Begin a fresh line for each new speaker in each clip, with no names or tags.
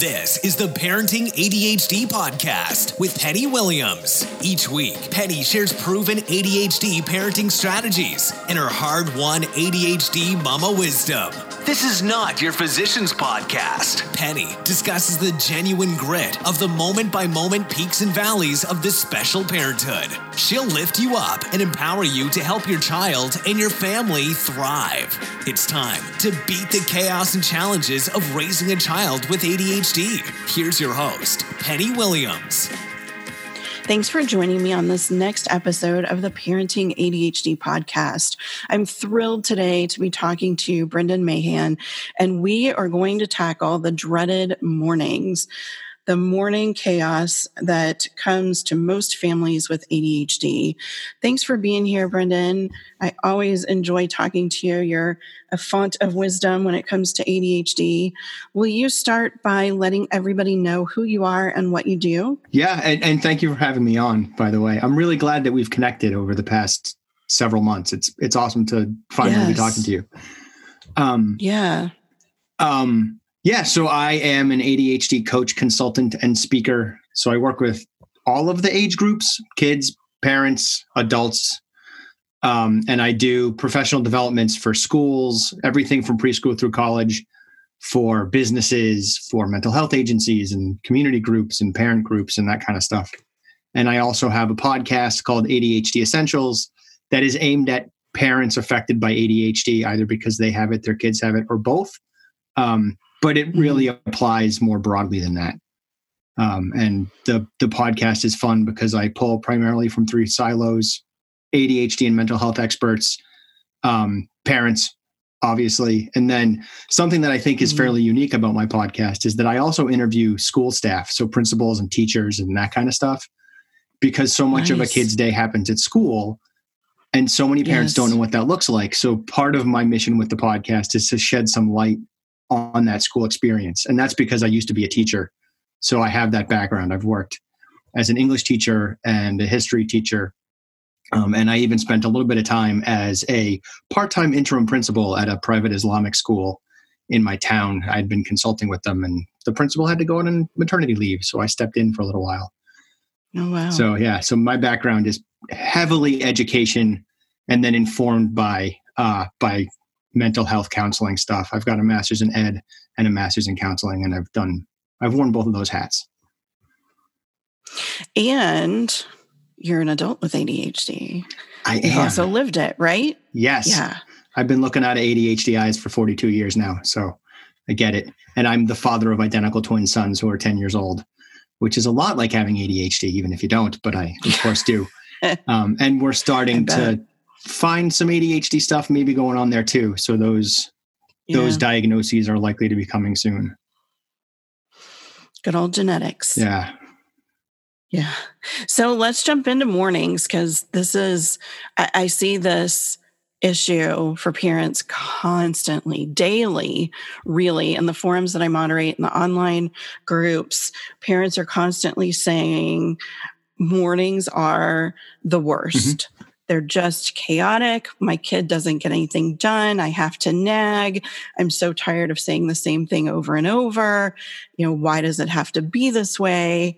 This is the Parenting ADHD podcast with Penny Williams. Each week, Penny shares proven ADHD parenting strategies and her hard won ADHD mama wisdom. This is not your physician's podcast. Penny discusses the genuine grit of the moment by moment peaks and valleys of this special parenthood. She'll lift you up and empower you to help your child and your family thrive. It's time to beat the chaos and challenges of raising a child with ADHD. Here's your host, Penny Williams.
Thanks for joining me on this next episode of the Parenting ADHD podcast. I'm thrilled today to be talking to Brendan Mahan, and we are going to tackle the dreaded mornings the morning chaos that comes to most families with ADHD. Thanks for being here, Brendan. I always enjoy talking to you. You're a font of wisdom when it comes to ADHD. Will you start by letting everybody know who you are and what you do?
Yeah, and, and thank you for having me on, by the way. I'm really glad that we've connected over the past several months. It's it's awesome to finally yes. be talking to you.
Um, yeah.
Um, yeah, so I am an ADHD coach, consultant, and speaker. So I work with all of the age groups kids, parents, adults. Um, and I do professional developments for schools, everything from preschool through college, for businesses, for mental health agencies, and community groups, and parent groups, and that kind of stuff. And I also have a podcast called ADHD Essentials that is aimed at parents affected by ADHD, either because they have it, their kids have it, or both. Um, but it really mm-hmm. applies more broadly than that. Um, and the the podcast is fun because I pull primarily from three silos: ADHD and mental health experts, um, parents, obviously, and then something that I think is mm-hmm. fairly unique about my podcast is that I also interview school staff, so principals and teachers and that kind of stuff, because so much nice. of a kid's day happens at school. And so many parents yes. don't know what that looks like. So, part of my mission with the podcast is to shed some light on that school experience. And that's because I used to be a teacher. So I have that background. I've worked as an English teacher and a history teacher. Um, and I even spent a little bit of time as a part time interim principal at a private Islamic school in my town. I'd been consulting with them, and the principal had to go on maternity leave. So I stepped in for a little while.
Oh, wow.
So, yeah. So my background is heavily education and then informed by uh, by mental health counseling stuff. I've got a master's in ed and a master's in counseling, and I've done I've worn both of those hats.
And you're an adult with ADHD.
I
You've
am.
also lived it, right?
Yes.
Yeah.
I've been looking at ADHD eyes for 42 years now, so I get it. And I'm the father of identical twin sons who are 10 years old, which is a lot like having ADHD, even if you don't, but I of course do. Um, and we're starting to find some ADHD stuff maybe going on there too. So those yeah. those diagnoses are likely to be coming soon.
Good old genetics.
Yeah.
Yeah. So let's jump into mornings because this is, I, I, see this issue for parents constantly, daily, really, in the forums that I moderate in the online groups. Parents are constantly saying mornings are the worst. Mm-hmm. They're just chaotic. My kid doesn't get anything done. I have to nag. I'm so tired of saying the same thing over and over. You know, why does it have to be this way?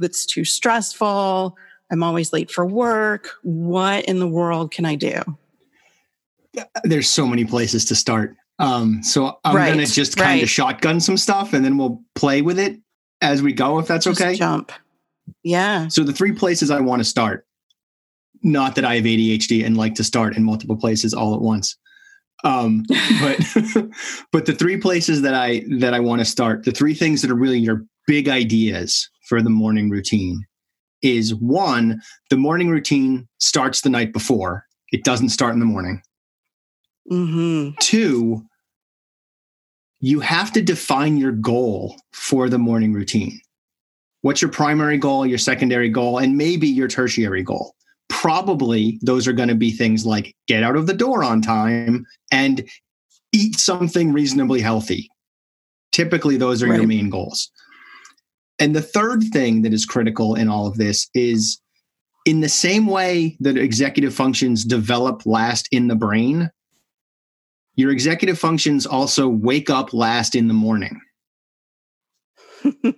It's too stressful. I'm always late for work. What in the world can I do?
There's so many places to start. Um, so I'm right, going to just kind right. of shotgun some stuff and then we'll play with it as we go, if that's
just
okay.
Jump. Yeah.
So the three places I want to start not that I have ADHD and like to start in multiple places all at once. Um, but but the three places that I that I want to start, the three things that are really your big ideas for the morning routine is one, the morning routine starts the night before. It doesn't start in the morning.
Mm-hmm.
Two, you have to define your goal for the morning routine. What's your primary goal, your secondary goal, and maybe your tertiary goal? Probably those are going to be things like get out of the door on time and eat something reasonably healthy. Typically, those are right. your main goals. And the third thing that is critical in all of this is in the same way that executive functions develop last in the brain, your executive functions also wake up last in the morning.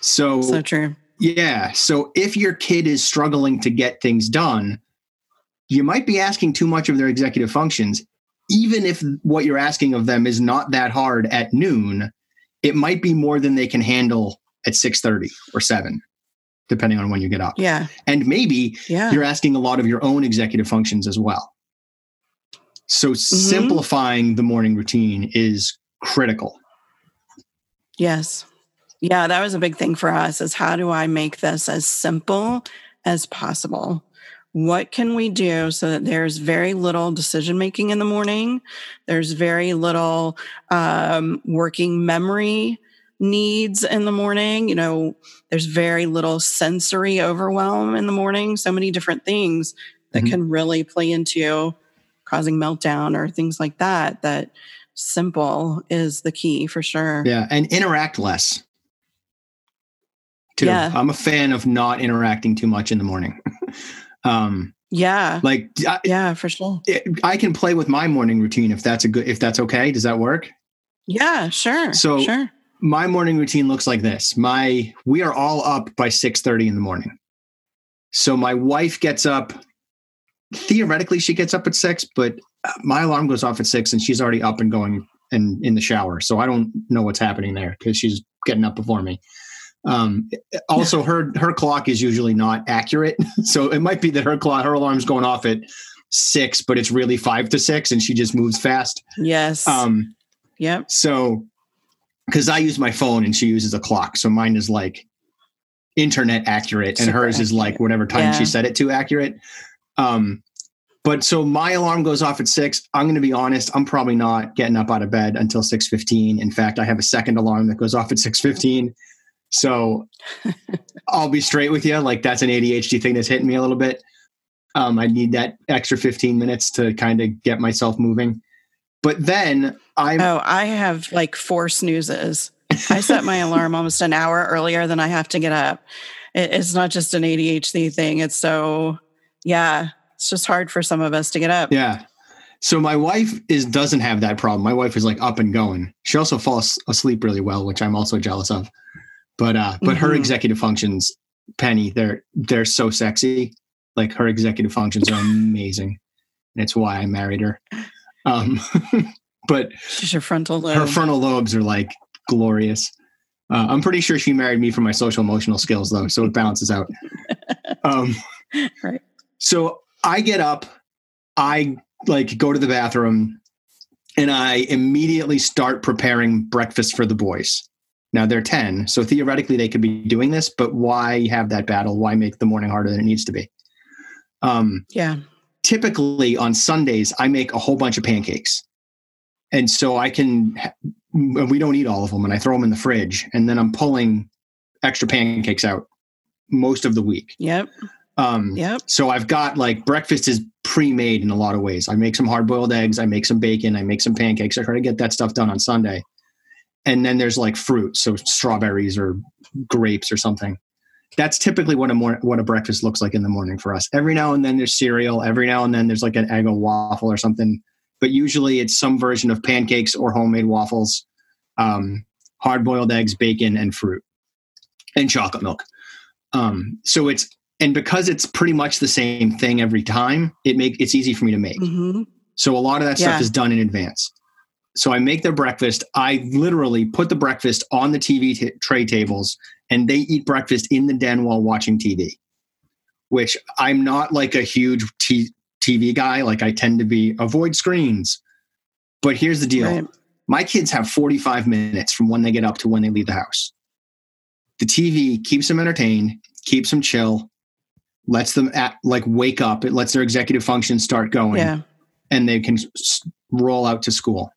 so,
so true.
Yeah. So if your kid is struggling to get things done, you might be asking too much of their executive functions. Even if what you're asking of them is not that hard at noon, it might be more than they can handle at 6:30 or 7 depending on when you get up.
Yeah.
And maybe
Yeah.
you're asking a lot of your own executive functions as well. So mm-hmm. simplifying the morning routine is critical.
Yes. Yeah, that was a big thing for us is how do I make this as simple as possible? What can we do so that there's very little decision making in the morning? There's very little um, working memory needs in the morning. You know, there's very little sensory overwhelm in the morning. So many different things that
Mhm.
can really play into causing meltdown or things like that. That simple is the key for sure.
Yeah, and interact less. Too.
Yeah.
I'm a fan of not interacting too much in the morning. um,
Yeah.
like I,
Yeah, for sure.
I can play with my morning routine if that's a good if that's okay. Does that work?
Yeah, sure.
So-
sure.
My morning routine looks like this. My we are all up by 6:30 in the morning. So my wife gets up theoretically she gets up at 6, but uh, my alarm goes off at 6 and she's already up and going and in the shower. So I don't know what's happening there cuz she's getting up before me. Um, also her her clock is usually not accurate. So it might be that her clock her alarm's going off at 6, but it's really 5 to 6 and she just moves fast.
Yes.
Um
yep.
so, because I use my phone and she uses a clock, so mine is like internet accurate, and
Super
hers is like whatever time
Yeah.
she set it to accurate. Um, but so my alarm goes off at six. I'm going to be honest. I'm probably not getting up out of bed until six fifteen. In fact, I have a second alarm that goes off at six fifteen. So I'll be straight with you. Like that's an ADHD thing that's hitting me a little bit. Um, I need that extra 15 minutes to kind of get myself moving. But then I'm
Oh, I have like four snoozes. I set my alarm almost an hour earlier than I have to get up. It, it's not just an ADHD thing. It's so, yeah, it's just hard for some of us to get up.
Yeah. So my wife is doesn't have that problem. My wife is like up and going. She also falls asleep really well, which I'm also jealous of. But uh but her
Mhm.
executive functions, Penny, they're they're so sexy. Like her executive functions are amazing. And it's why I married her. Um but
She's your frontal lobe.
her frontal lobes are like glorious. Uh, I'm pretty sure she married me for my social emotional skills though, so it balances out. Um
Right.
so I get up, I like go to the bathroom, and I immediately start preparing breakfast for the boys. Now they're 10, so theoretically they could be doing this, but why have that battle? Why make the morning harder than it needs to be? Um,
yeah.
typically on Sundays, I make a whole bunch of pancakes. And so I can, we don't eat all of them, and I throw them in the fridge, and then I'm pulling extra pancakes out most of the week.
Yep.
Um,
Yep.
so I've got like breakfast is pre-made in a lot of ways. I make some hard-boiled eggs, I make some bacon, I make some pancakes. I try to get that stuff done on Sunday. And then there's like fruit, so strawberries or grapes or something. That's typically what a mor- what a breakfast looks like in the morning for us. Every now and then there's cereal. Every now and then there's like an egg or waffle or something. But usually it's some version of pancakes or homemade waffles, um, hard-boiled eggs, bacon, and fruit, and chocolate milk. Um, so it's and because it's pretty much the same thing every time, it make it's easy for me to make.
hmm
So a lot of that
Yeah.
stuff is done in advance. So I make their breakfast. I literally put the breakfast on the TV t- tray tables, and they eat breakfast in the den while watching TV. Which I'm not like a huge t- TV guy. Like I tend to be avoid screens. But here's the deal:
Right.
my kids have 45 minutes from when they get up to when they leave the house. The TV keeps them entertained, keeps them chill, lets them at, like wake up. It lets their executive function start going
Yeah.
and they can s- roll out to school.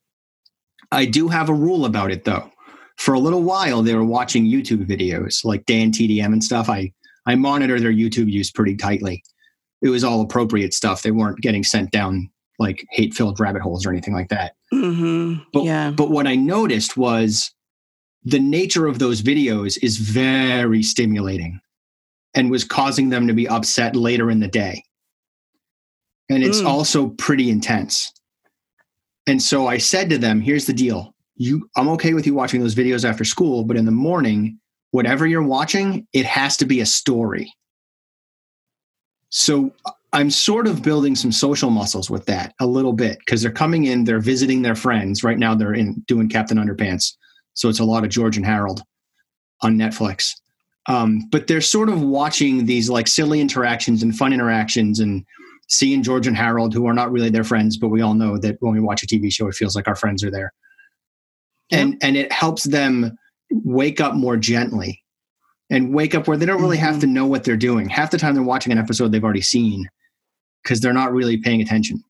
I do have a rule about it though. For a little while, they were watching YouTube videos like DanTDM and stuff. I I monitor their YouTube use pretty tightly. It was all appropriate stuff. They weren't getting sent down like hate filled rabbit holes or anything like that.
hmm
But,
yeah.
but what I noticed was the nature of those videos is very stimulating and was causing them to be upset later in the day. And it's
Mm.
also pretty intense. And so I said to them, here's the deal. you I'm okay with you watching those videos after school, but in the morning, whatever you're watching, it has to be a story. So I'm sort of building some social muscles with that a little bit because they're coming in, they're visiting their friends. Right now, they're in doing Captain Underpants, so it's a lot of George and Harold on Netflix. Um, but they're sort of watching these like silly interactions and fun interactions and seeing George and Harold, who are not really their friends, but we all know that when we watch a TV show, it feels like our friends are there, and and it helps them wake up more gently and wake up where they don't really have
Mm-hmm.
to know what they're doing. Half the time they're watching an episode they've already seen because they're not really paying attention.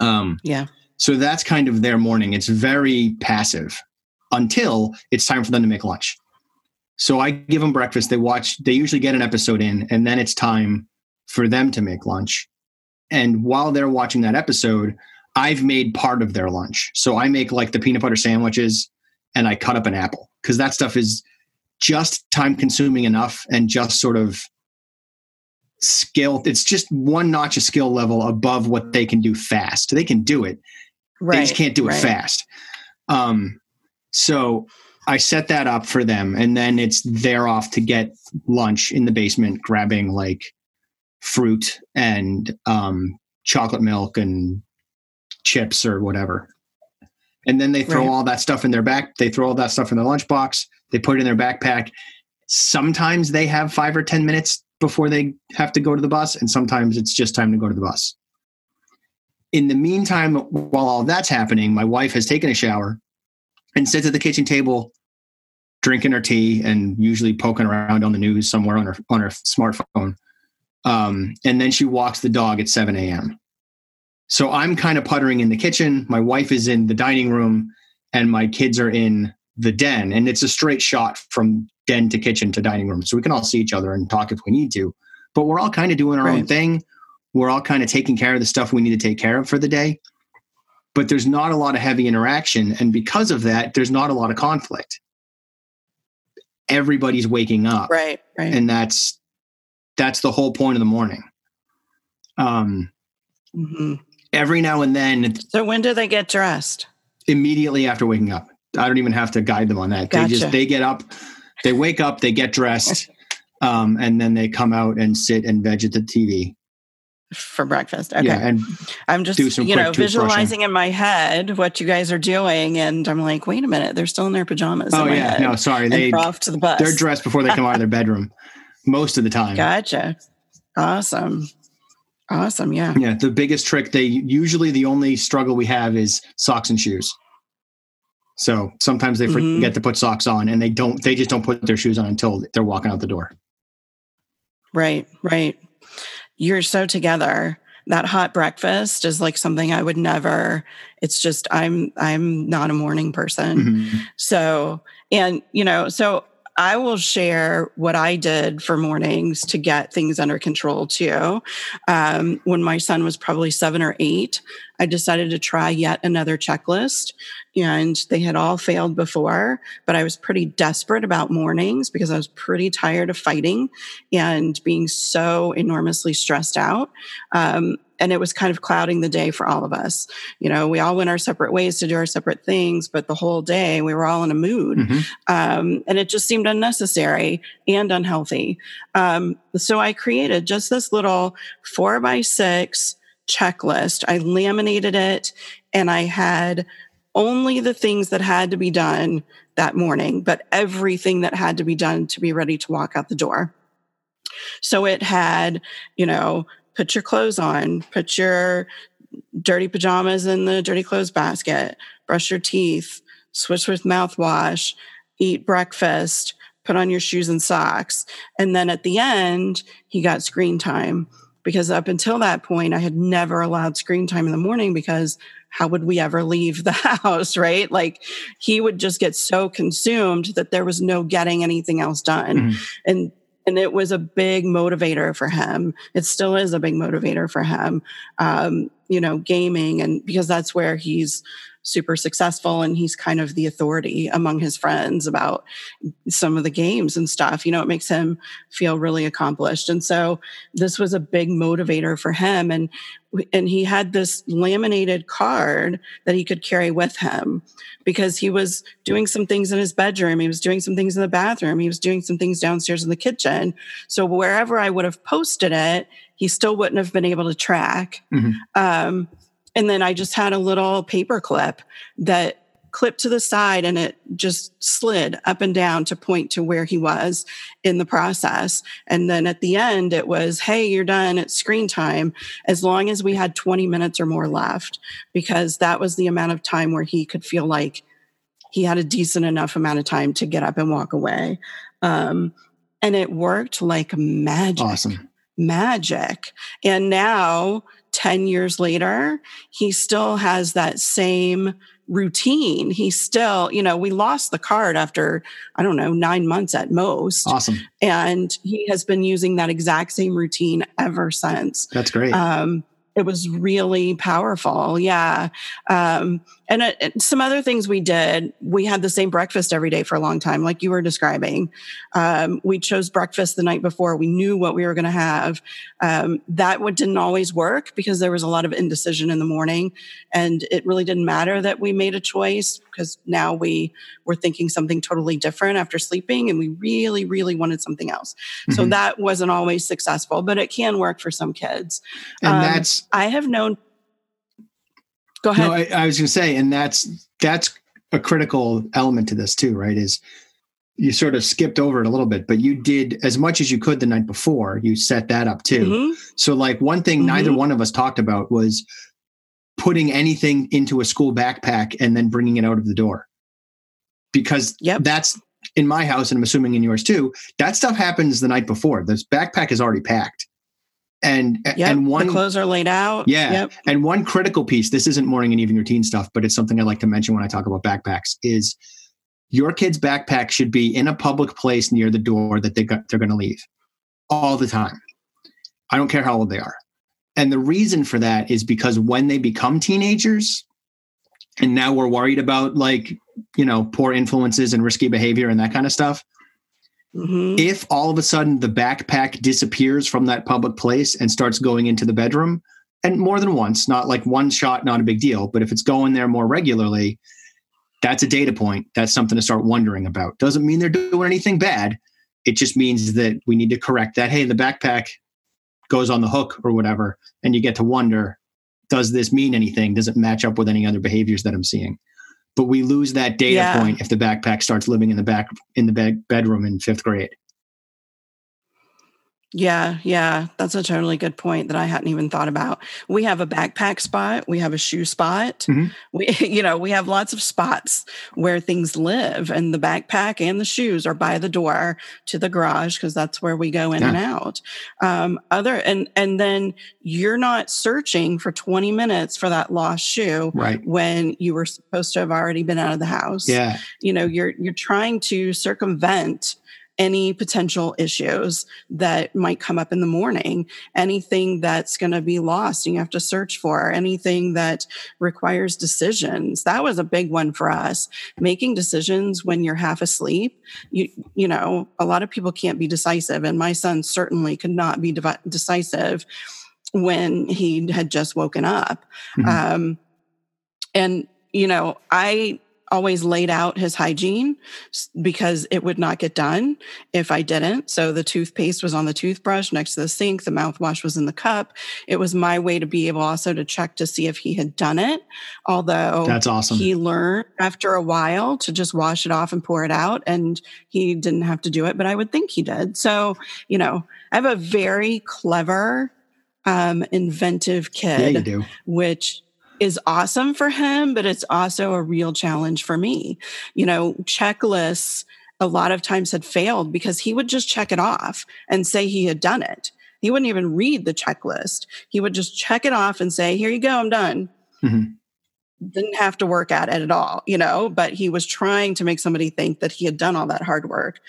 Um,
Yeah.
so that's kind of their morning. It's very passive until it's time for them to make lunch. So I give them breakfast. They watch, they usually get an episode in, and then it's time for them to make lunch. And while they're watching that episode, I've made part of their lunch. So I make like the peanut butter sandwiches and I cut up an apple because that stuff is just time consuming enough and just sort of skill. It's just one notch of skill level above what they can do fast. They can do it,
Right.
they just can't do it
right.
fast. Um, so I set that up for them, and then it's they're off to get lunch in the basement, grabbing like fruit and um, chocolate milk and chips or whatever. And then they throw
Right.
all that stuff in their back. They throw all that stuff in their lunchbox. They put it in their backpack. Sometimes they have five or 10 minutes before they have to go to the bus, and sometimes it's just time to go to the bus. In the meantime, while all that's happening, my wife has taken a shower and sits at the kitchen table drinking her tea and usually poking around on the news somewhere on her on her smartphone. Um, and then she walks the dog at 7 a.m. So I'm kind of puttering in the kitchen. My wife is in the dining room, and my kids are in the den. And it's a straight shot from den to kitchen to dining room. So we can all see each other and talk if we need to. But we're all kind of doing our own thing. We're all kind of taking care of the stuff we need to take care of for the day. But there's not a lot of heavy interaction. And because of that, there's not a lot of conflict. Everybody's waking up
Right. Right.
and that's that's the whole point of the morning um
Mhm.
every now and then
So when do they get dressed?
immediately after waking up i don't even have to guide them on that they just they get up they wake up they get dressed um and then they come out and sit and veg at the tv
For breakfast. Okay.
yeah and
I'm just, you know, visualizing in my head what you guys are doing. And I'm like, wait a minute, they're still in their pajamas.
oh
in
yeah
head.
no sorry they
they're off to the bus.
they're dressed before they come out of their bedroom most of the time
Gotcha. Awesome. Awesome. Yeah.
yeah the biggest trick they usually the only struggle we have is socks and shoes so sometimes they forget to put socks on and they don't they just don't put their shoes on until they're walking out the door
Right. Right. You're so together. That hot breakfast is like something I would never. It's just I'm I'm not a morning person.
Mhm.
So, and you know, so I will share what I did for mornings to get things under control too. Um, when my son was probably seven or eight, I decided to try yet another checklist. And they had all failed before, but I was pretty desperate about mornings because I was pretty tired of fighting and being so enormously stressed out. Um, and it was kind of clouding the day for all of us. You know, we all went our separate ways to do our separate things, but the whole day we were all in a mood.
Mhm.
Um, and it just seemed unnecessary and unhealthy. Um, so I created just this little four by six checklist. I laminated it and I had only the things that had to be done that morning, but everything that had to be done to be ready to walk out the door. So it had, you know, put your clothes on, put your dirty pajamas in the dirty clothes basket, brush your teeth, switch with mouthwash, eat breakfast, put on your shoes and socks. And then at the end, he got screen time because up until that point, I had never allowed screen time in the morning because how would we ever leave the house, right? Like he would just get so consumed that there was no getting anything else done.
Mhm.
And and it was a big motivator for him. It still is a big motivator for him. Um, you know, gaming, and because that's where he's super successful and he's kind of the authority among his friends about some of the games and stuff. You know, it makes him feel really accomplished. And so this was a big motivator for him. And and he had this laminated card that he could carry with him because he was doing some things in his bedroom he was doing some things in the bathroom he was doing some things downstairs in the kitchen so wherever i would have posted it he still wouldn't have been able to track mm-hmm. um, and then I just had a little paper clip that clipped to the side and it just slid up and down to point to where he was in the process. And then at the end, it was, Hey, you're done at screen time as long as we had 20 minutes or more left, because that was the amount of time where he could feel like he had a decent enough amount of time to get up and walk away. Um, and it worked like magic.
Awesome.
Magic. And now 10 years later, he still has that same routine. He still, you know, we lost the card after, I don't know, nine months at most.
Awesome.
And he has been using that exact same routine ever since.
That's great. Um,
it was really powerful. Yeah. Um, and uh, some other things we did, we had the same breakfast every day for a long time, like you were describing. Um, we chose breakfast the night before. We knew what we were going to have. Um, that would, didn't always work because there was a lot of indecision in the morning. And it really didn't matter that we made a choice because now we were thinking something totally different after sleeping and we really, really wanted something else. Mm-hmm. So that wasn't always successful, but it can work for some kids.
And um, that's,
I have known Go ahead. No,
I, I was going to say, and that's that's a critical element to this too, right? Is you sort of skipped over it a little bit, but you did as much as you could the night before. You set that up too. Mm-hmm. So, like one thing mm-hmm. neither one of us talked about was putting anything into a school backpack and then bringing it out of the door, because yep. that's in my house, and I'm assuming in yours too. That stuff happens the night before. This backpack is already packed and
yep,
and one
the clothes are laid out.
Yeah yep. and one critical piece this isn't morning and evening routine stuff but it's something i like to mention when i talk about backpacks is your kid's backpack should be in a public place near the door that they got, they're going to leave all the time. I don't care how old they are. And the reason for that is because when they become teenagers and now we're worried about like you know poor influences and risky behavior and that kind of stuff Mm-hmm. If all of a sudden the backpack disappears from that public place and starts going into the bedroom, and more than once, not like one shot, not a big deal, but if it's going there more regularly, that's a data point. That's something to start wondering about. Doesn't mean they're doing anything bad. It just means that we need to correct that. Hey, the backpack goes on the hook or whatever. And you get to wonder does this mean anything? Does it match up with any other behaviors that I'm seeing? But we lose that data yeah. point if the backpack starts living in the back in the bed, bedroom in fifth grade.
Yeah, yeah, that's a totally good point that I hadn't even thought about. We have a backpack spot, we have a shoe spot. Mm-hmm. We you know, we have lots of spots where things live and the backpack and the shoes are by the door to the garage because that's where we go in yeah. and out. Um other and and then you're not searching for 20 minutes for that lost shoe
right.
when you were supposed to have already been out of the house.
Yeah.
You know, you're you're trying to circumvent any potential issues that might come up in the morning, anything that's going to be lost and you have to search for, anything that requires decisions. That was a big one for us. Making decisions when you're half asleep. You, you know, a lot of people can't be decisive, and my son certainly could not be de- decisive when he had just woken up. Mm-hmm. Um, and you know, I always laid out his hygiene because it would not get done if I didn't. So the toothpaste was on the toothbrush next to the sink, the mouthwash was in the cup. It was my way to be able also to check to see if he had done it. Although
that's awesome.
He learned after a while to just wash it off and pour it out, and he didn't have to do it, but I would think he did. So, you know, I have a very clever, um, inventive kid.
Yeah, you do.
Which is awesome for him, but it's also a real challenge for me. You know, checklists a lot of times had failed because he would just check it off and say he had done it. He wouldn't even read the checklist. He would just check it off and say, Here you go, I'm done. Mm-hmm. Didn't have to work at it at all, you know, but he was trying to make somebody think that he had done all that hard work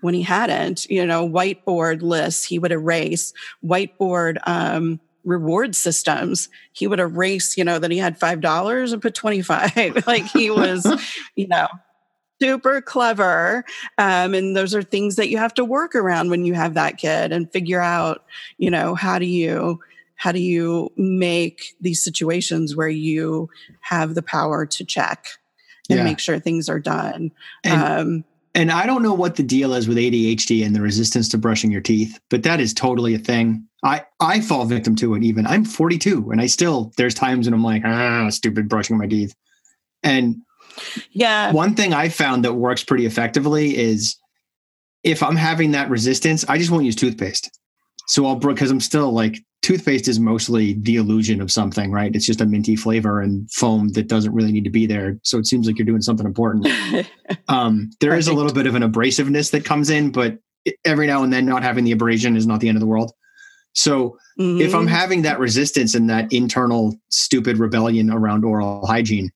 when he hadn't. You know, whiteboard lists he would erase, whiteboard um, reward systems. He would erase, you know, that he had five dollars and put 25. like he was, you know, super clever. Um, and those are things that you have to work around when you have that kid and figure out, you know, how do you how do you make these situations where you have the power to check and yeah. make sure things are done.
And, um, and I don't know what the deal is with ADHD and the resistance to brushing your teeth, but that is totally a thing. I I fall victim to it. Even I'm 42, and I still there's times when I'm like, ah, stupid brushing my teeth. And
yeah,
one thing I found that works pretty effectively is if I'm having that resistance, I just won't use toothpaste. So I'll because I'm still like toothpaste is mostly the illusion of something, right? It's just a minty flavor and foam that doesn't really need to be there. So it seems like you're doing something important. um, there is a little bit of an abrasiveness that comes in, but every now and then not having the abrasion is not the end of the world. So mm-hmm. if I'm mm-hmm. having that resistance and that internal stupid rebellion around oral hygiene,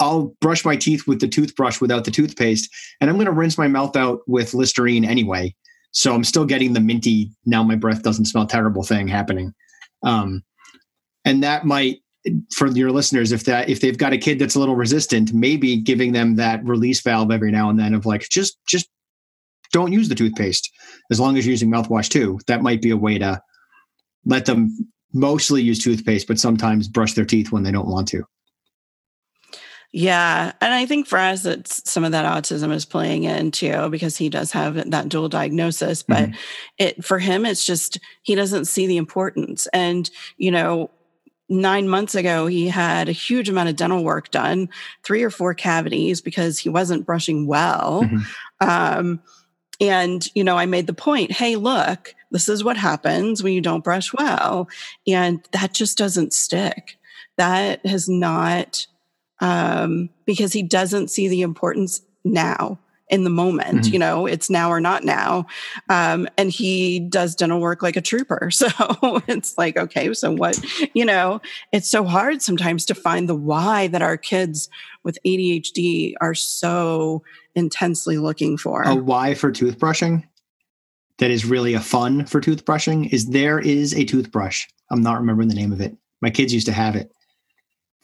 I'll brush my teeth with the toothbrush without the toothpaste, and I'm going to rinse my mouth out with Listerine anyway. So I'm still getting the minty, now my breath doesn't smell terrible thing happening. Um, and that might, for your listeners, if that if they've got a kid that's a little resistant, maybe giving them that release valve every now and then of like just just don't use the toothpaste as long as you're using mouthwash too. That might be a way to let them mostly use toothpaste, but sometimes brush their teeth when they don't want to.
Yeah. And I think for us, it's some of that autism is playing in too, because he does have that dual diagnosis. But mm-hmm. it for him, it's just he doesn't see the importance. And, you know, nine months ago, he had a huge amount of dental work done, three or four cavities because he wasn't brushing well. Mm-hmm. Um, and, you know, I made the point hey, look, this is what happens when you don't brush well. And that just doesn't stick. That has not um, because he doesn't see the importance now in the moment mm-hmm. you know it's now or not now. Um, and he does dental work like a trooper. So it's like okay so what you know it's so hard sometimes to find the why that our kids with adhd are so intensely looking for.
A why for toothbrushing that is really a fun for toothbrushing is there is a toothbrush. I'm not remembering the name of it. My kids used to have it.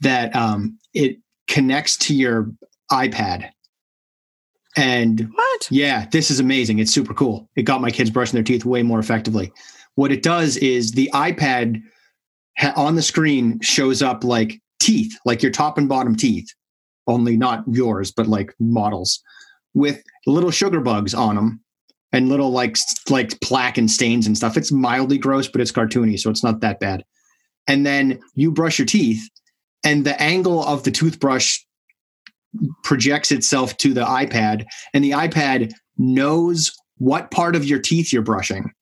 That um, it connects to your iPad. And
what?
Yeah, this is amazing. It's super cool. It got my kids brushing their teeth way more effectively. What it does is the iPad ha- on the screen shows up like teeth, like your top and bottom teeth, only not yours, but like models with little sugar bugs on them and little like like plaque and stains and stuff. It's mildly gross, but it's cartoony, so it's not that bad. And then you brush your teeth and the angle of the toothbrush projects itself to the iPad, and the iPad knows what part of your teeth you're brushing.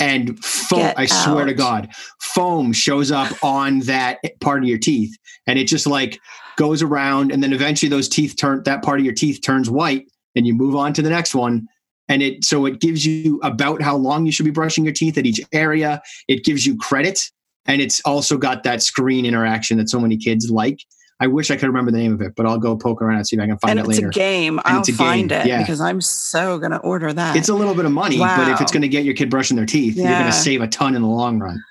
And foam, I swear to God, foam shows up on that part of your teeth, and it just like goes around, and then eventually those teeth turn that part of your teeth turns white, and you move on to the next one. And it so it gives you about how long you should be brushing your teeth at each area. It gives you credit and it's also got that screen interaction that so many kids like. I wish I could remember the name of it, but I'll go poke around and see if I can find
and
it later.
It's a game. And I'll a find game. it yeah. because I'm so going to order that.
It's a little bit of money, wow. but if it's going to get your kid brushing their teeth, yeah. you're going to save a ton in the long run.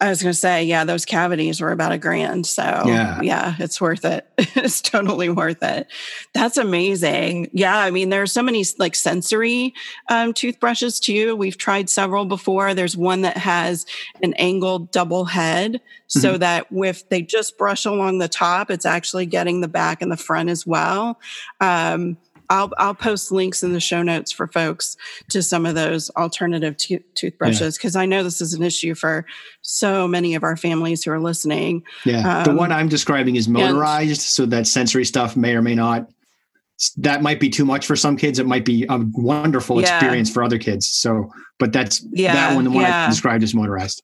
I was going to say, yeah, those cavities were about a grand. So, yeah, yeah it's worth it. it's totally worth it. That's amazing. Yeah. I mean, there are so many like sensory um, toothbrushes too. We've tried several before. There's one that has an angled double head mm-hmm. so that if they just brush along the top, it's actually getting the back and the front as well. Um, I'll I'll post links in the show notes for folks to some of those alternative to- toothbrushes because yeah. I know this is an issue for so many of our families who are listening.
Yeah, um, the one I'm describing is motorized, and, so that sensory stuff may or may not. That might be too much for some kids. It might be a wonderful yeah. experience for other kids. So, but that's yeah, that one. The one I described is motorized.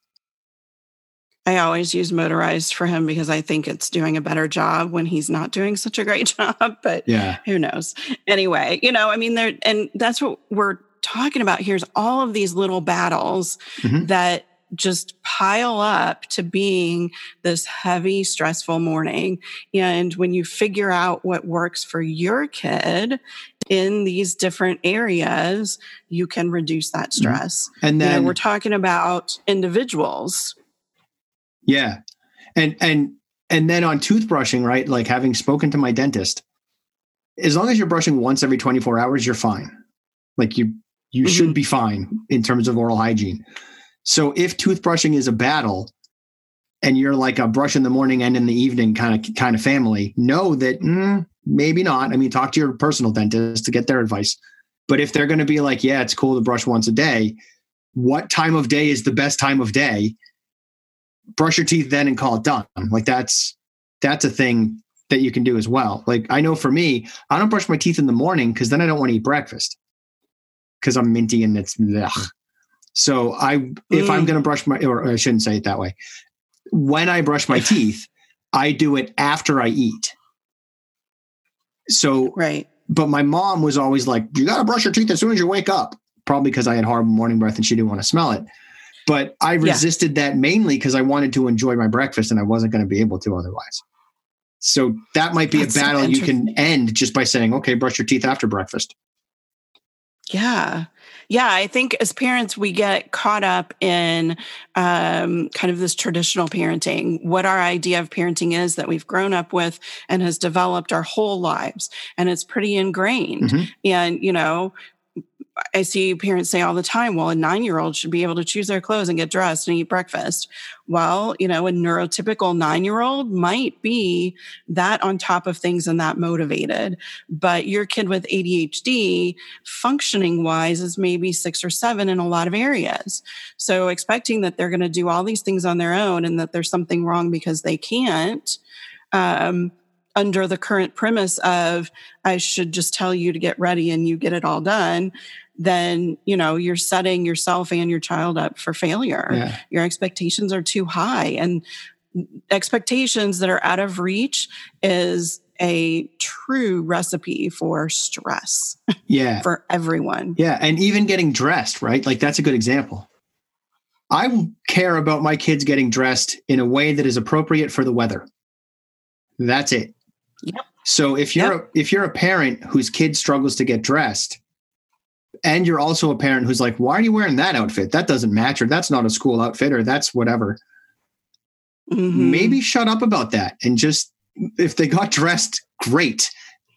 I always use motorized for him because I think it's doing a better job when he's not doing such a great job. But
yeah,
who knows? Anyway, you know, I mean, there, and that's what we're talking about here is all of these little battles mm-hmm. that just pile up to being this heavy, stressful morning. And when you figure out what works for your kid in these different areas, you can reduce that mm-hmm. stress.
And then
you know, we're talking about individuals
Yeah. And and and then on toothbrushing, right? Like having spoken to my dentist, as long as you're brushing once every 24 hours, you're fine. Like you you mm-hmm. should be fine in terms of oral hygiene. So if toothbrushing is a battle and you're like a brush in the morning and in the evening kind of kind of family, know that mm, maybe not. I mean, talk to your personal dentist to get their advice. But if they're going to be like, yeah, it's cool to brush once a day, what time of day is the best time of day? Brush your teeth then and call it done. Like that's that's a thing that you can do as well. Like I know for me, I don't brush my teeth in the morning because then I don't want to eat breakfast because I'm minty and it's ugh. So I if mm. I'm going to brush my or I shouldn't say it that way. When I brush my teeth, I do it after I eat. So
right.
But my mom was always like, "You got to brush your teeth as soon as you wake up." Probably because I had horrible morning breath and she didn't want to smell it. But I resisted yeah. that mainly because I wanted to enjoy my breakfast and I wasn't going to be able to otherwise. So that might be That's a battle so you can end just by saying, "Okay, brush your teeth after breakfast."
Yeah. Yeah, I think as parents, we get caught up in um, kind of this traditional parenting, what our idea of parenting is that we've grown up with and has developed our whole lives. And it's pretty ingrained. Mm-hmm. And, you know, I see parents say all the time, well, a nine year old should be able to choose their clothes and get dressed and eat breakfast. Well, you know, a neurotypical nine year old might be that on top of things and that motivated. But your kid with ADHD, functioning wise, is maybe six or seven in a lot of areas. So expecting that they're going to do all these things on their own and that there's something wrong because they can't. Um, under the current premise of I should just tell you to get ready and you get it all done, then you know you're setting yourself and your child up for failure. Yeah. your expectations are too high and expectations that are out of reach is a true recipe for stress
yeah.
for everyone.
Yeah and even getting dressed right? Like that's a good example. I care about my kids getting dressed in a way that is appropriate for the weather. That's it.
Yep.
so if you're yep. if you're a parent whose kid struggles to get dressed and you're also a parent who's like, why are you wearing that outfit? That doesn't match, or that's not a school outfit, or that's whatever. Mm-hmm. Maybe shut up about that and just, if they got dressed, great,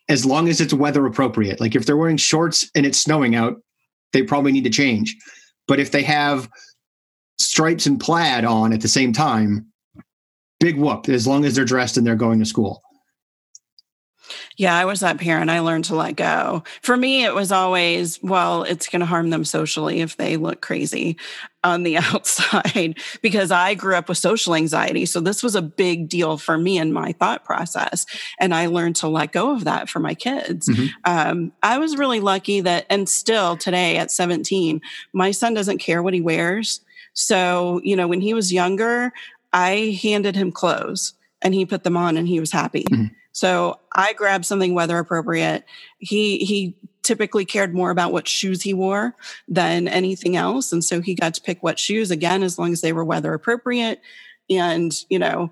as long as it's weather appropriate. Like if they're wearing shorts and it's snowing out, they probably need to change. But if they have stripes and plaid on at the same time, big whoop, as long as they're dressed and they're going to school.
Yeah, I was that parent. I learned to let go. For me, it was always, well, it's going to harm them socially if they look crazy on the outside because I grew up with social anxiety. So this was a big deal for me in my thought process. And I learned to let go of that for my kids. Mm-hmm. Um, I was really lucky that, and still today at 17, my son doesn't care what he wears. So, you know, when he was younger, I handed him clothes and he put them on and he was happy. Mm-hmm. So I grabbed something weather appropriate. He he typically cared more about what shoes he wore than anything else, and so he got to pick what shoes again as long as they were weather appropriate, and you know,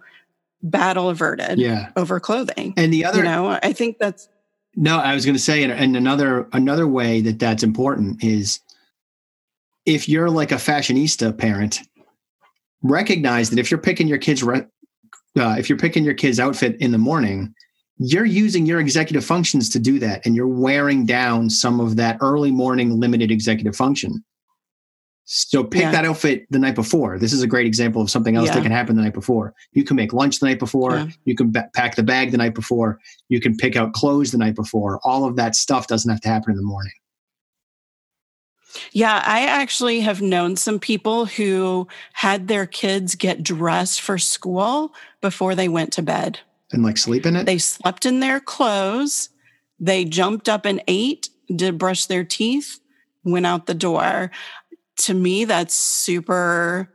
battle averted.
Yeah.
over clothing.
And the other,
you know, I think that's.
No, I was going to say, and another another way that that's important is if you're like a fashionista parent, recognize that if you're picking your kids, uh, if you're picking your kid's outfit in the morning, you're using your executive functions to do that and you're wearing down some of that early morning limited executive function. So pick yeah. that outfit the night before. This is a great example of something else yeah. that can happen the night before. You can make lunch the night before. Yeah. you can b- pack the bag the night before. You can pick out clothes the night before. All of that stuff doesn't have to happen in the morning.
Yeah, I actually have known some people who had their kids get dressed for school before they went to bed
and like sleep in it?
They slept in their clothes. They jumped up and ate, did brush their teeth, went out the door. To me, that's super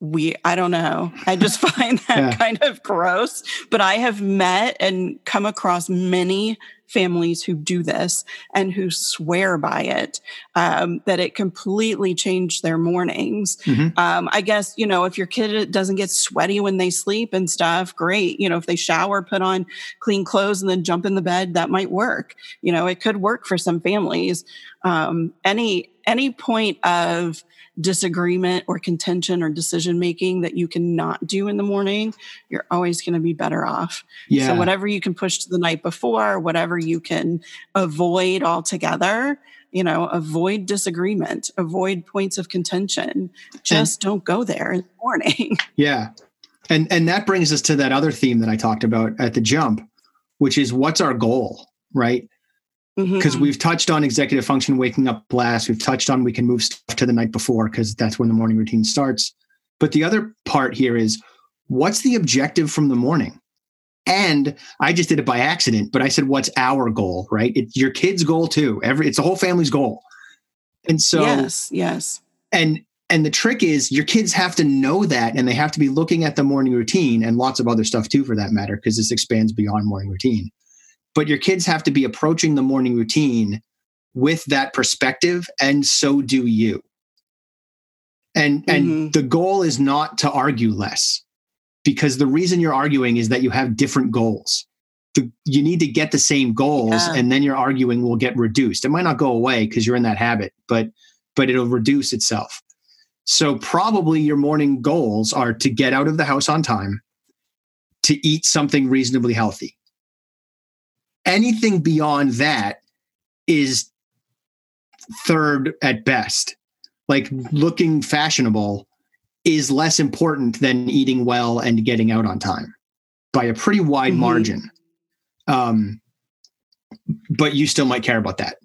we I don't know. I just find that yeah. kind of gross. But I have met and come across many families who do this and who swear by it, um, that it completely changed their mornings. Mm-hmm. Um, I guess, you know, if your kid doesn't get sweaty when they sleep and stuff, great. You know, if they shower, put on clean clothes and then jump in the bed, that might work. You know, it could work for some families. Um, any any point of disagreement or contention or decision making that you cannot do in the morning, you're always going to be better off.
Yeah.
So whatever you can push to the night before, whatever you can avoid altogether, you know, avoid disagreement, avoid points of contention. Just and, don't go there in the morning.
Yeah. And and that brings us to that other theme that I talked about at the jump, which is what's our goal, right? Because mm-hmm. we've touched on executive function waking up last. We've touched on we can move stuff to the night before because that's when the morning routine starts. But the other part here is what's the objective from the morning? And I just did it by accident, but I said, what's our goal, right? It's your kid's goal too. Every it's the whole family's goal. And so
Yes, yes.
And and the trick is your kids have to know that and they have to be looking at the morning routine and lots of other stuff too for that matter, because this expands beyond morning routine. But your kids have to be approaching the morning routine with that perspective, and so do you. And mm-hmm. and the goal is not to argue less because the reason you're arguing is that you have different goals. The, you need to get the same goals yeah. and then your arguing will get reduced. It might not go away because you're in that habit, but but it'll reduce itself. So probably your morning goals are to get out of the house on time, to eat something reasonably healthy. Anything beyond that is third at best. Like looking fashionable is less important than eating well and getting out on time by a pretty wide mm-hmm. margin. Um, but you still might care about that.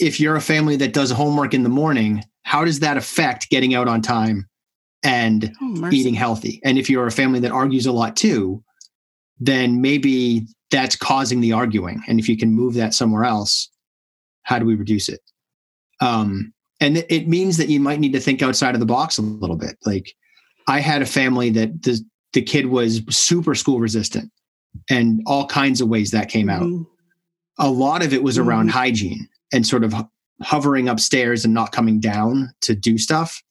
If you're a family that does homework in the morning, how does that affect getting out on time and oh, eating healthy? And if you're a family that argues a lot too, then maybe that's causing the arguing. And if you can move that somewhere else, how do we reduce it? Um, and it means that you might need to think outside of the box a little bit like i had a family that the, the kid was super school resistant and all kinds of ways that came out mm-hmm. a lot of it was mm-hmm. around hygiene and sort of hovering upstairs and not coming down to do stuff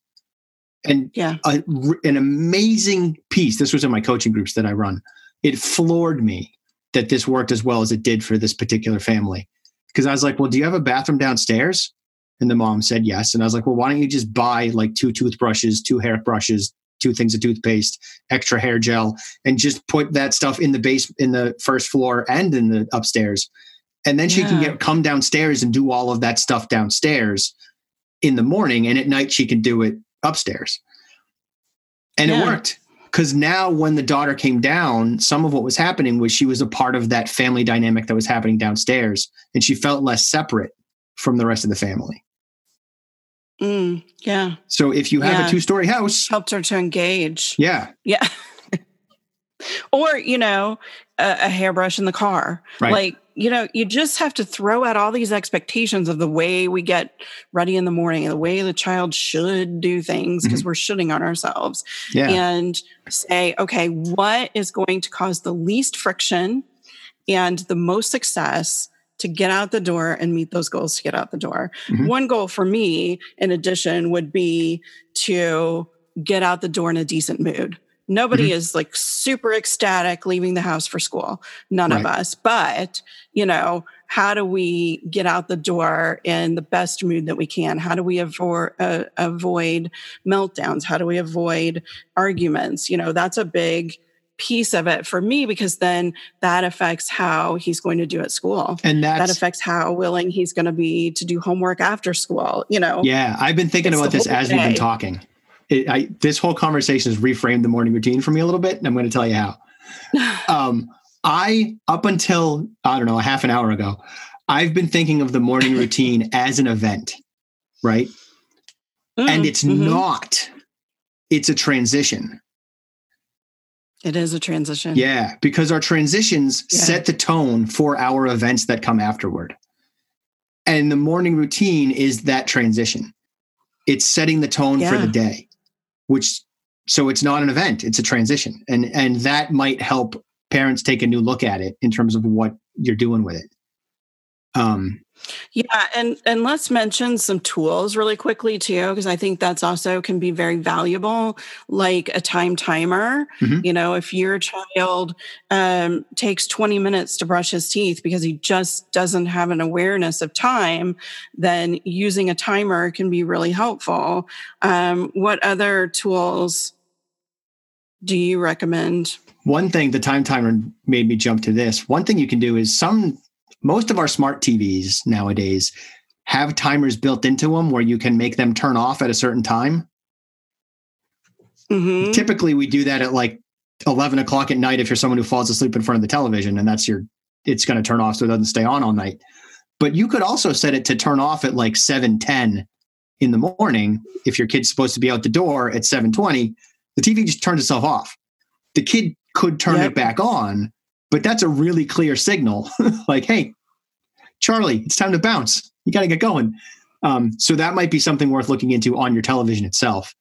and
yeah
a, an amazing piece this was in my coaching groups that i run it floored me that this worked as well as it did for this particular family because i was like well do you have a bathroom downstairs and the mom said yes. And I was like, well, why don't you just buy like two toothbrushes, two hairbrushes, two things of toothpaste, extra hair gel, and just put that stuff in the base in the first floor and in the upstairs. And then she yeah. can get come downstairs and do all of that stuff downstairs in the morning. And at night she can do it upstairs. And yeah. it worked. Because now, when the daughter came down, some of what was happening was she was a part of that family dynamic that was happening downstairs, and she felt less separate from the rest of the family.
Mm, yeah.
So if you have yeah. a two story house,
helped her to engage.
Yeah.
Yeah. or, you know, a, a, hairbrush in the car. Right. Like, you know, you just have to throw out all these expectations of the way we get ready in the morning and the way the child should do things because mm-hmm. we're shooting on ourselves. Yeah. And say, okay, what is going to cause the least friction and the most success? to get out the door and meet those goals to get out the door. Mm-hmm. One goal for me, in addition, would be to get out the door in a decent mood. Nobody mm-hmm. is like super ecstatic leaving the house for school. None right. of us. But, you know, how do we get out the door in the best mood that we can? How do we avoid, uh, avoid meltdowns? How do we avoid arguments? You know, that's a big piece of it for me because then that affects how he's going to do at school
and
that affects how willing he's going to be to do homework after school you know
yeah i've been thinking about this as day. we've been talking it, I, this whole conversation has reframed the morning routine for me a little bit and i'm going to tell you how um, i up until i don't know a half an hour ago i've been thinking of the morning routine as an event right mm, and it's mm-hmm. not it's a transition
it is a transition.
Yeah, because our transitions yeah. set the tone for our events that come afterward. And the morning routine is that transition. It's setting the tone yeah. for the day, which so it's not an event, it's a transition. And and that might help parents take a new look at it in terms of what you're doing with it. Um,
yeah, and and let's mention some tools really quickly too, because I think that's also can be very valuable, like a time timer.
Mhm.
You know, if your child um, takes twenty minutes to brush his teeth because he just doesn't have an awareness of time, then using a timer can be really helpful. Um, what other tools do you recommend?
one thing the time timer made me jump to this. One thing you can do is some most of our smart TVs nowadays have timers built into them where you can make them turn off at a certain time.
Mhm.
Typically, we do that at like 11 o'clock at night if you're someone who falls asleep in front of the television and that's your, it's going to turn off so it doesn't stay on all night. But you could also set it to turn off at like 710 in the morning. If your kid's supposed to be out the door at 720, the TV just turns itself off. The kid could turn
Yep.
it back on, but that's a really clear signal like, hey, Charlie, it's time to bounce. You got to get going. Um, so that might be something worth looking into on your television itself.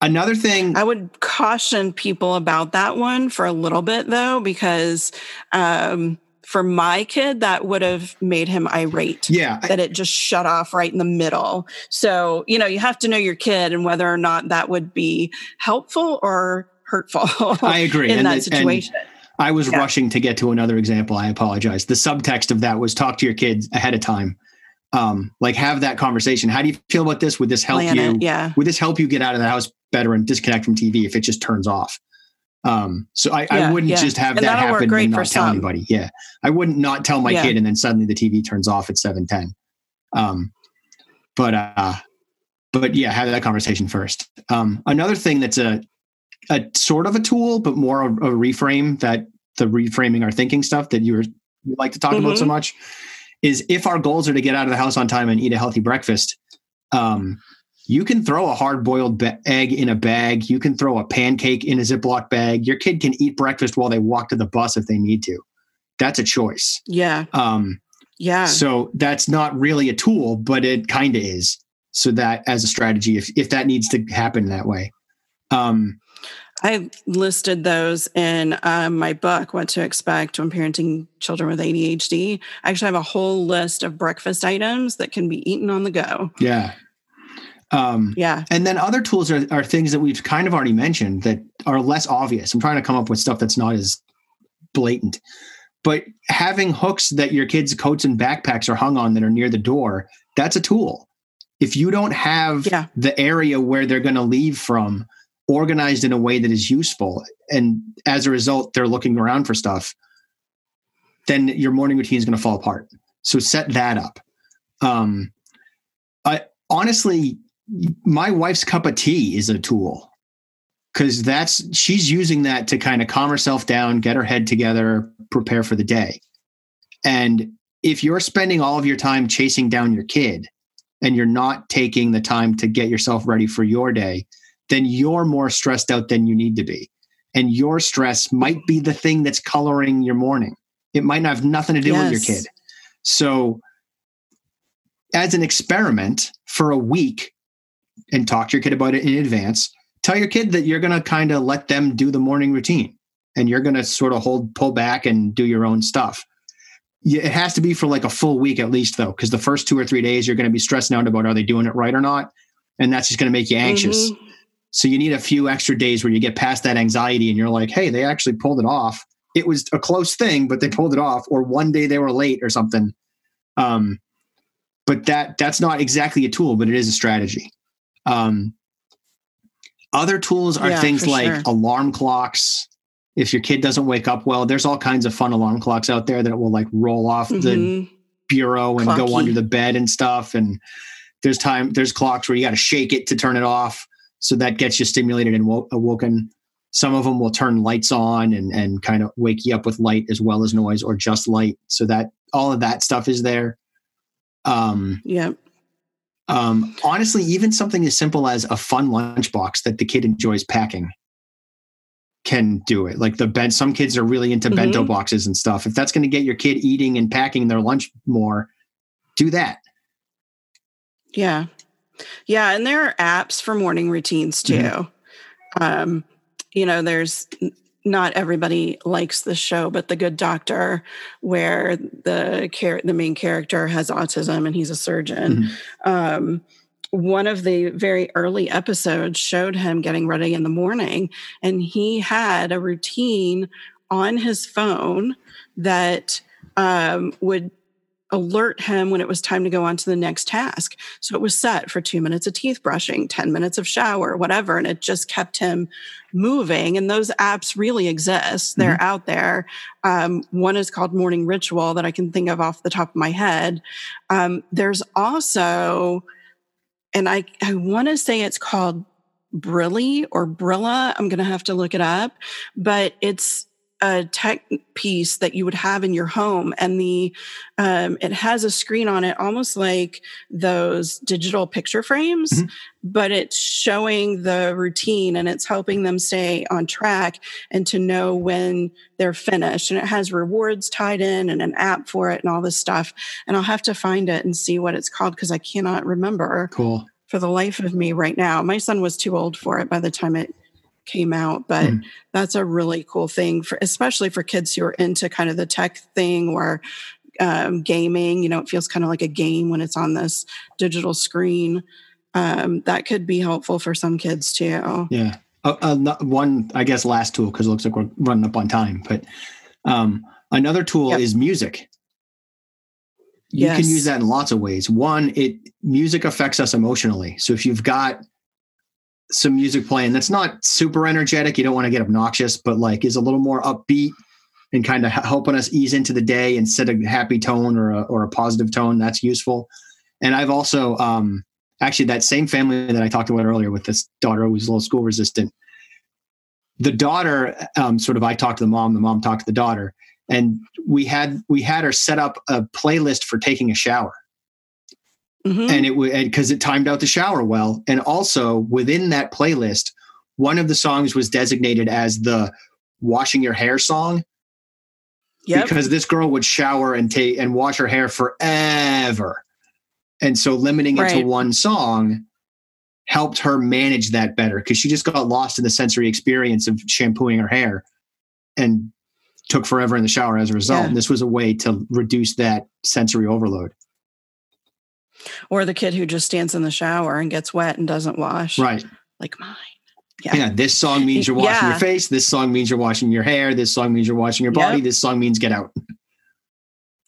Another thing,
I would caution people about that one for a little bit though, because um, for my kid, that would have made him irate.
yeah,
That it just shut off right in the middle. So, you know, you have to know your kid and whether or not that would be helpful or hurtful
I agree.
in
And
that
and
situation.
I was
Yeah.
rushing to get to another example. I apologize. The subtext of that was talk to your kids ahead of time. Um, like have that conversation. How do you feel about this? Would this help
Plan
you?
it. Yeah.
Would this help you get out of the house better and disconnect from TV if it just turns off? Um, so I, I wouldn't
yeah.
just have
And
that happen and not tell
some.
anybody. Yeah. I wouldn't not tell my
Yeah.
kid and then suddenly the TV turns off at 710. Um, but uh but yeah, have that conversation first. Um, another thing that's a a sort of a tool, but more of a reframe that the reframing our thinking stuff that you were you like to talk about so
Mhm.
much is if our goals are to get out of the house on time and eat a healthy breakfast, um, you can throw a hard boiled ba- egg in a bag. You can throw a pancake in a Ziploc bag. Your kid can eat breakfast while they walk to the bus if they need to. That's a choice.
Yeah.
Um,
Yeah.
so that's not really a tool, but it kind of is. So that as a strategy, if if that needs to happen that way. Um,
I listed those in um, my book, What to Expect When Parenting Children with ADHD. I actually have a whole list of breakfast items that can be eaten on the go.
yeah. Um,
Yeah.
and then other tools are, are things that we've kind of already mentioned that are less obvious. I'm trying to come up with stuff that's not as blatant. But having hooks that your kids' coats and backpacks are hung on that are near the door, that's a tool. If you don't have
Yeah.
the area where they're going to leave from organized in a way that is useful, and as a result, they're looking around for stuff, then your morning routine is going to fall apart. So set that up. Um, I honestly, my wife's cup of tea is a tool because that's she's using that to kind of calm herself down, get her head together, prepare for the day. And if you're spending all of your time chasing down your kid and you're not taking the time to get yourself ready for your day, then you're more stressed out than you need to be. And your stress might be the thing that's coloring your morning. It might not have nothing to do with your kid. So, as an experiment for a week, and talk to your kid about it in advance, tell your kid that you're going to kind of let them do the morning routine and you're going to sort of hold, pull back and do your own stuff. It has to be for like a full week at least, though, because the first two or three days you're going to be stressing out about are they doing it right or not? And that's just going to make you anxious.
Mhm.
So you need a few extra days where you get past that anxiety and you're like, hey, they actually pulled it off. It was a close thing, but they pulled it off. Or one day they were late or something. Um, but that that's not exactly a tool, but it is a strategy. Um, other tools are
Yeah,
things like
sure.
alarm clocks. If your kid doesn't wake up well, there's all kinds of fun alarm clocks out there that will like roll off the
Mhm.
bureau and go under the bed and stuff. And there's time, there's clocks where you got to shake it to turn it off. So that gets you stimulated and wo- awoken. Some of them will turn lights on and, and kind of wake you up with light as well as noise or just light. So that all of that stuff is there. Um,
Yep.
um, honestly, even something as simple as a fun lunchbox that the kid enjoys packing can do it. Like the bed, some kids are really into bento
Mhm.
boxes and stuff. If that's going to get your kid eating and packing their lunch more, do that.
Yeah. Yeah. And there are apps for morning routines too.
Mhm.
Um, you know, there's not everybody likes the show, but The Good Doctor, where the char- the main character has autism and he's a surgeon. Mm-hmm. Um, one of the very early episodes showed him getting ready in the morning, and he had a routine on his phone that um, would alert him when it was time to go on to the next task. So it was set for two minutes of teeth brushing, 10 minutes of shower, whatever. And it just kept him moving. And those apps really exist. They're mm-hmm. out there. Um, one is called Morning Ritual that I can think of off the top of my head. Um, there's also, and I, I want to say it's called Brilly or Brilla. I'm going to have to look it up, but it's a tech piece that you would have in your home and the um, it has a screen on it almost like those digital picture frames mm-hmm. but it's showing the routine and it's helping them stay on track and to know when they're finished. And it has rewards tied in and an app for it and all this stuff and i'll have to find it and see what it's called because i cannot remember
cool.
for the life of me right now. My son was too old for it by the time it came out but mm. that's a really cool thing for especially for kids who are into kind of the tech thing or um, gaming you know it feels kind of like a game when it's on this digital screen um, that could be helpful for some kids too
yeah uh, uh, one i guess last tool because it looks like we're running up on time but um, another tool yep. is music you yes. can use that in lots of ways one it music affects us emotionally so if you've got some music playing that's not super energetic. You don't want to get obnoxious, but like is a little more upbeat and kind of helping us ease into the day and set a happy tone or a, or a positive tone. That's useful. And I've also, um, actually that same family that I talked about earlier with this daughter who's a little school resistant, the daughter, um, sort of, I talked to the mom, the mom talked to the daughter and we had, we had her set up a playlist for taking a shower. Mm-hmm. And it would because it timed out the shower well. And also within that playlist, one of the songs was designated as the washing your hair song. Yep. Because this girl would shower and take and wash her hair forever. And so limiting right. it to one song helped her manage that better because she just got lost in the sensory experience of shampooing her hair and took forever in the shower as a result. Yeah. And this was a way to reduce that sensory overload.
Or the kid who just stands in the shower and gets wet and doesn't wash.
Right.
Like mine.
Yeah. yeah. This song means you're washing yeah. your face. This song means you're washing your hair. This song means you're washing your body. Yep. This song means get out.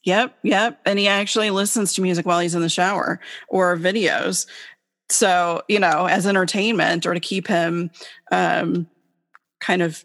Yep. Yep. And he actually listens to music while he's in the shower or videos. So, you know, as entertainment or to keep him um, kind of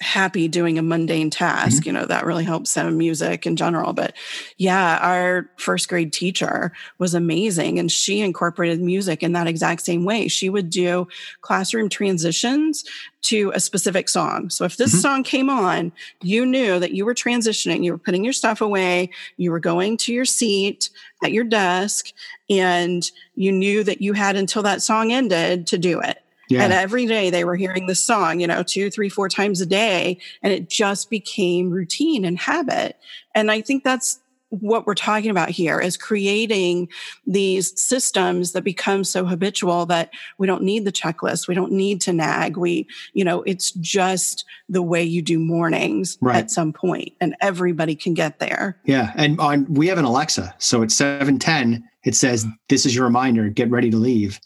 happy doing a mundane task mm-hmm. you know that really helps him music in general but yeah our first grade teacher was amazing and she incorporated music in that exact same way she would do classroom transitions to a specific song so if this mm-hmm. song came on you knew that you were transitioning you were putting your stuff away you were going to your seat at your desk and you knew that you had until that song ended to do it yeah. And every day they were hearing this song, you know, two, three, four times a day. And it just became routine and habit. And I think that's what we're talking about here is creating these systems that become so habitual that we don't need the checklist. We don't need to nag. We, you know, it's just the way you do mornings right. at some point and everybody can get there.
Yeah. And on, we have an Alexa. So at 710, it says, this is your reminder, get ready to leave.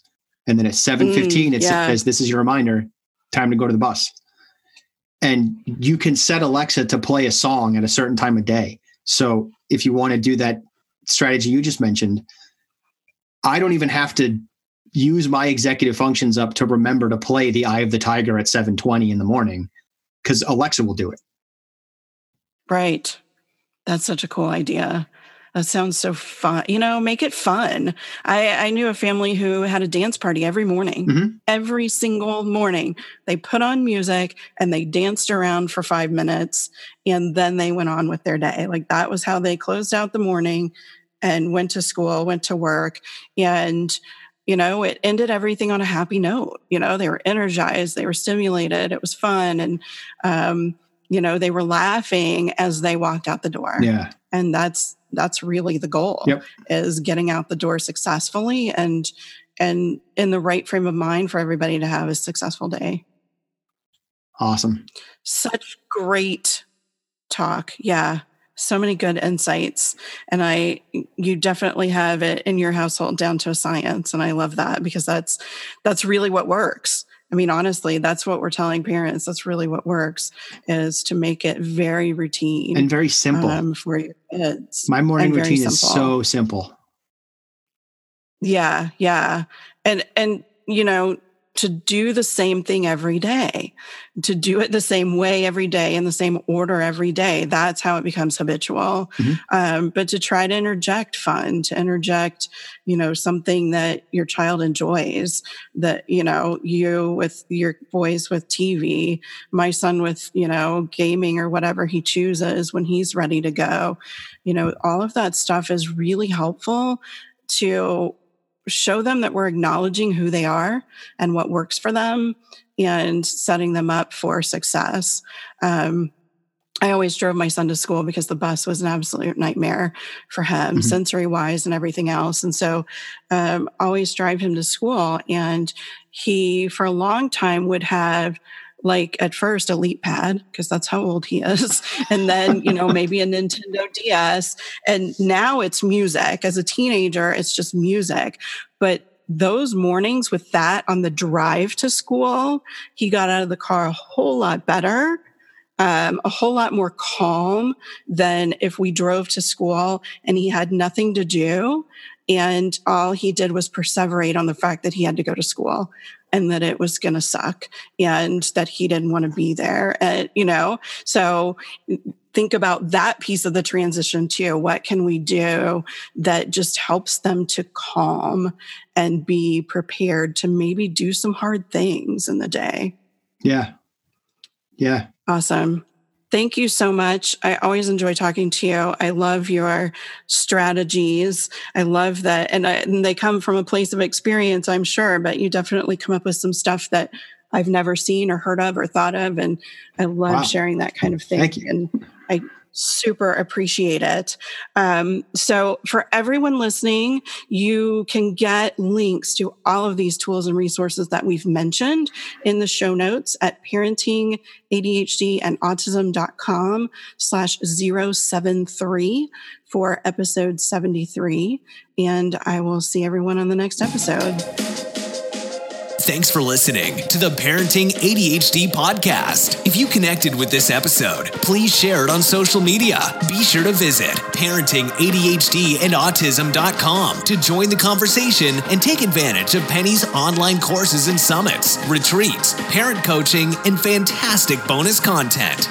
And then at 7:15 mm, it yeah. says this is your reminder, time to go to the bus. And you can set Alexa to play a song at a certain time of day. So if you want to do that strategy you just mentioned, I don't even have to use my executive functions up to remember to play the Eye of the Tiger at 7:20 in the morning cuz Alexa will do it.
Right. That's such a cool idea. That sounds so fun. You know, make it fun. I, I knew a family who had a dance party every morning, mm-hmm. every single morning. They put on music and they danced around for five minutes and then they went on with their day. Like that was how they closed out the morning and went to school, went to work. And, you know, it ended everything on a happy note. You know, they were energized, they were stimulated, it was fun. And, um, you know, they were laughing as they walked out the door.
Yeah.
And that's that's really the goal
yep.
is getting out the door successfully and and in the right frame of mind for everybody to have a successful day
Awesome.
Such great talk. Yeah. So many good insights. And I, you definitely have it in your household down to a science. And I love that because that's, that's really what works. I mean, honestly, that's what we're telling parents. That's really what works is to make it very routine
and very simple
um, for your kids.
My morning routine is so simple.
Yeah, yeah. And and you know, to do the same thing every day, to do it the same way every day in the same order every day. That's how it becomes habitual. Mm-hmm. Um, but to try to interject fun, to interject, you know, something that your child enjoys, that, you know, you with your boys with TV, my son with, you know, gaming or whatever he chooses when he's ready to go, you know, all of that stuff is really helpful to show them that we're acknowledging who they are and what works for them and setting them up for success. Um, I always drove my son to school because the bus was an absolute nightmare for him, mm-hmm. sensory wise and everything else. And so, um, always drive him to school. And he, for a long time, would have like at first a LeapPad because that's how old he is and then you know maybe a nintendo ds and now it's music. As a teenager it's just music. But those mornings with that on the drive to school he got out of the car a whole lot better um, a whole lot more calm than if we drove to school and he had nothing to do and all he did was perseverate on the fact that he had to go to school and that it was going to suck and that he didn't want to be there. And, you know, so think about that piece of the transition too. What can we do that just helps them to calm and be prepared to maybe do some hard things in the day?
Yeah. Yeah.
Awesome. Thank you so much. I always enjoy talking to you. I love your strategies. I love that. And, I, and, they come from a place of experience, I'm sure, but you definitely come up with some stuff that I've never seen or heard of or thought of. And I love wow. sharing that kind of thing.
Thank you.
And I super appreciate it. Um, so, for everyone listening, you can get links to all of these tools and resources that we've mentioned in the show notes at parenting ADHD and autism.com slash 073 for episode 73. And I will see everyone on the next episode.
Thanks for listening to the Parenting ADHD podcast. If you connected with this episode, please share it on social media. Be sure to visit parentingadhdandautism.com to join the conversation and take advantage of Penny's online courses and summits, retreats, parent coaching, and fantastic bonus content.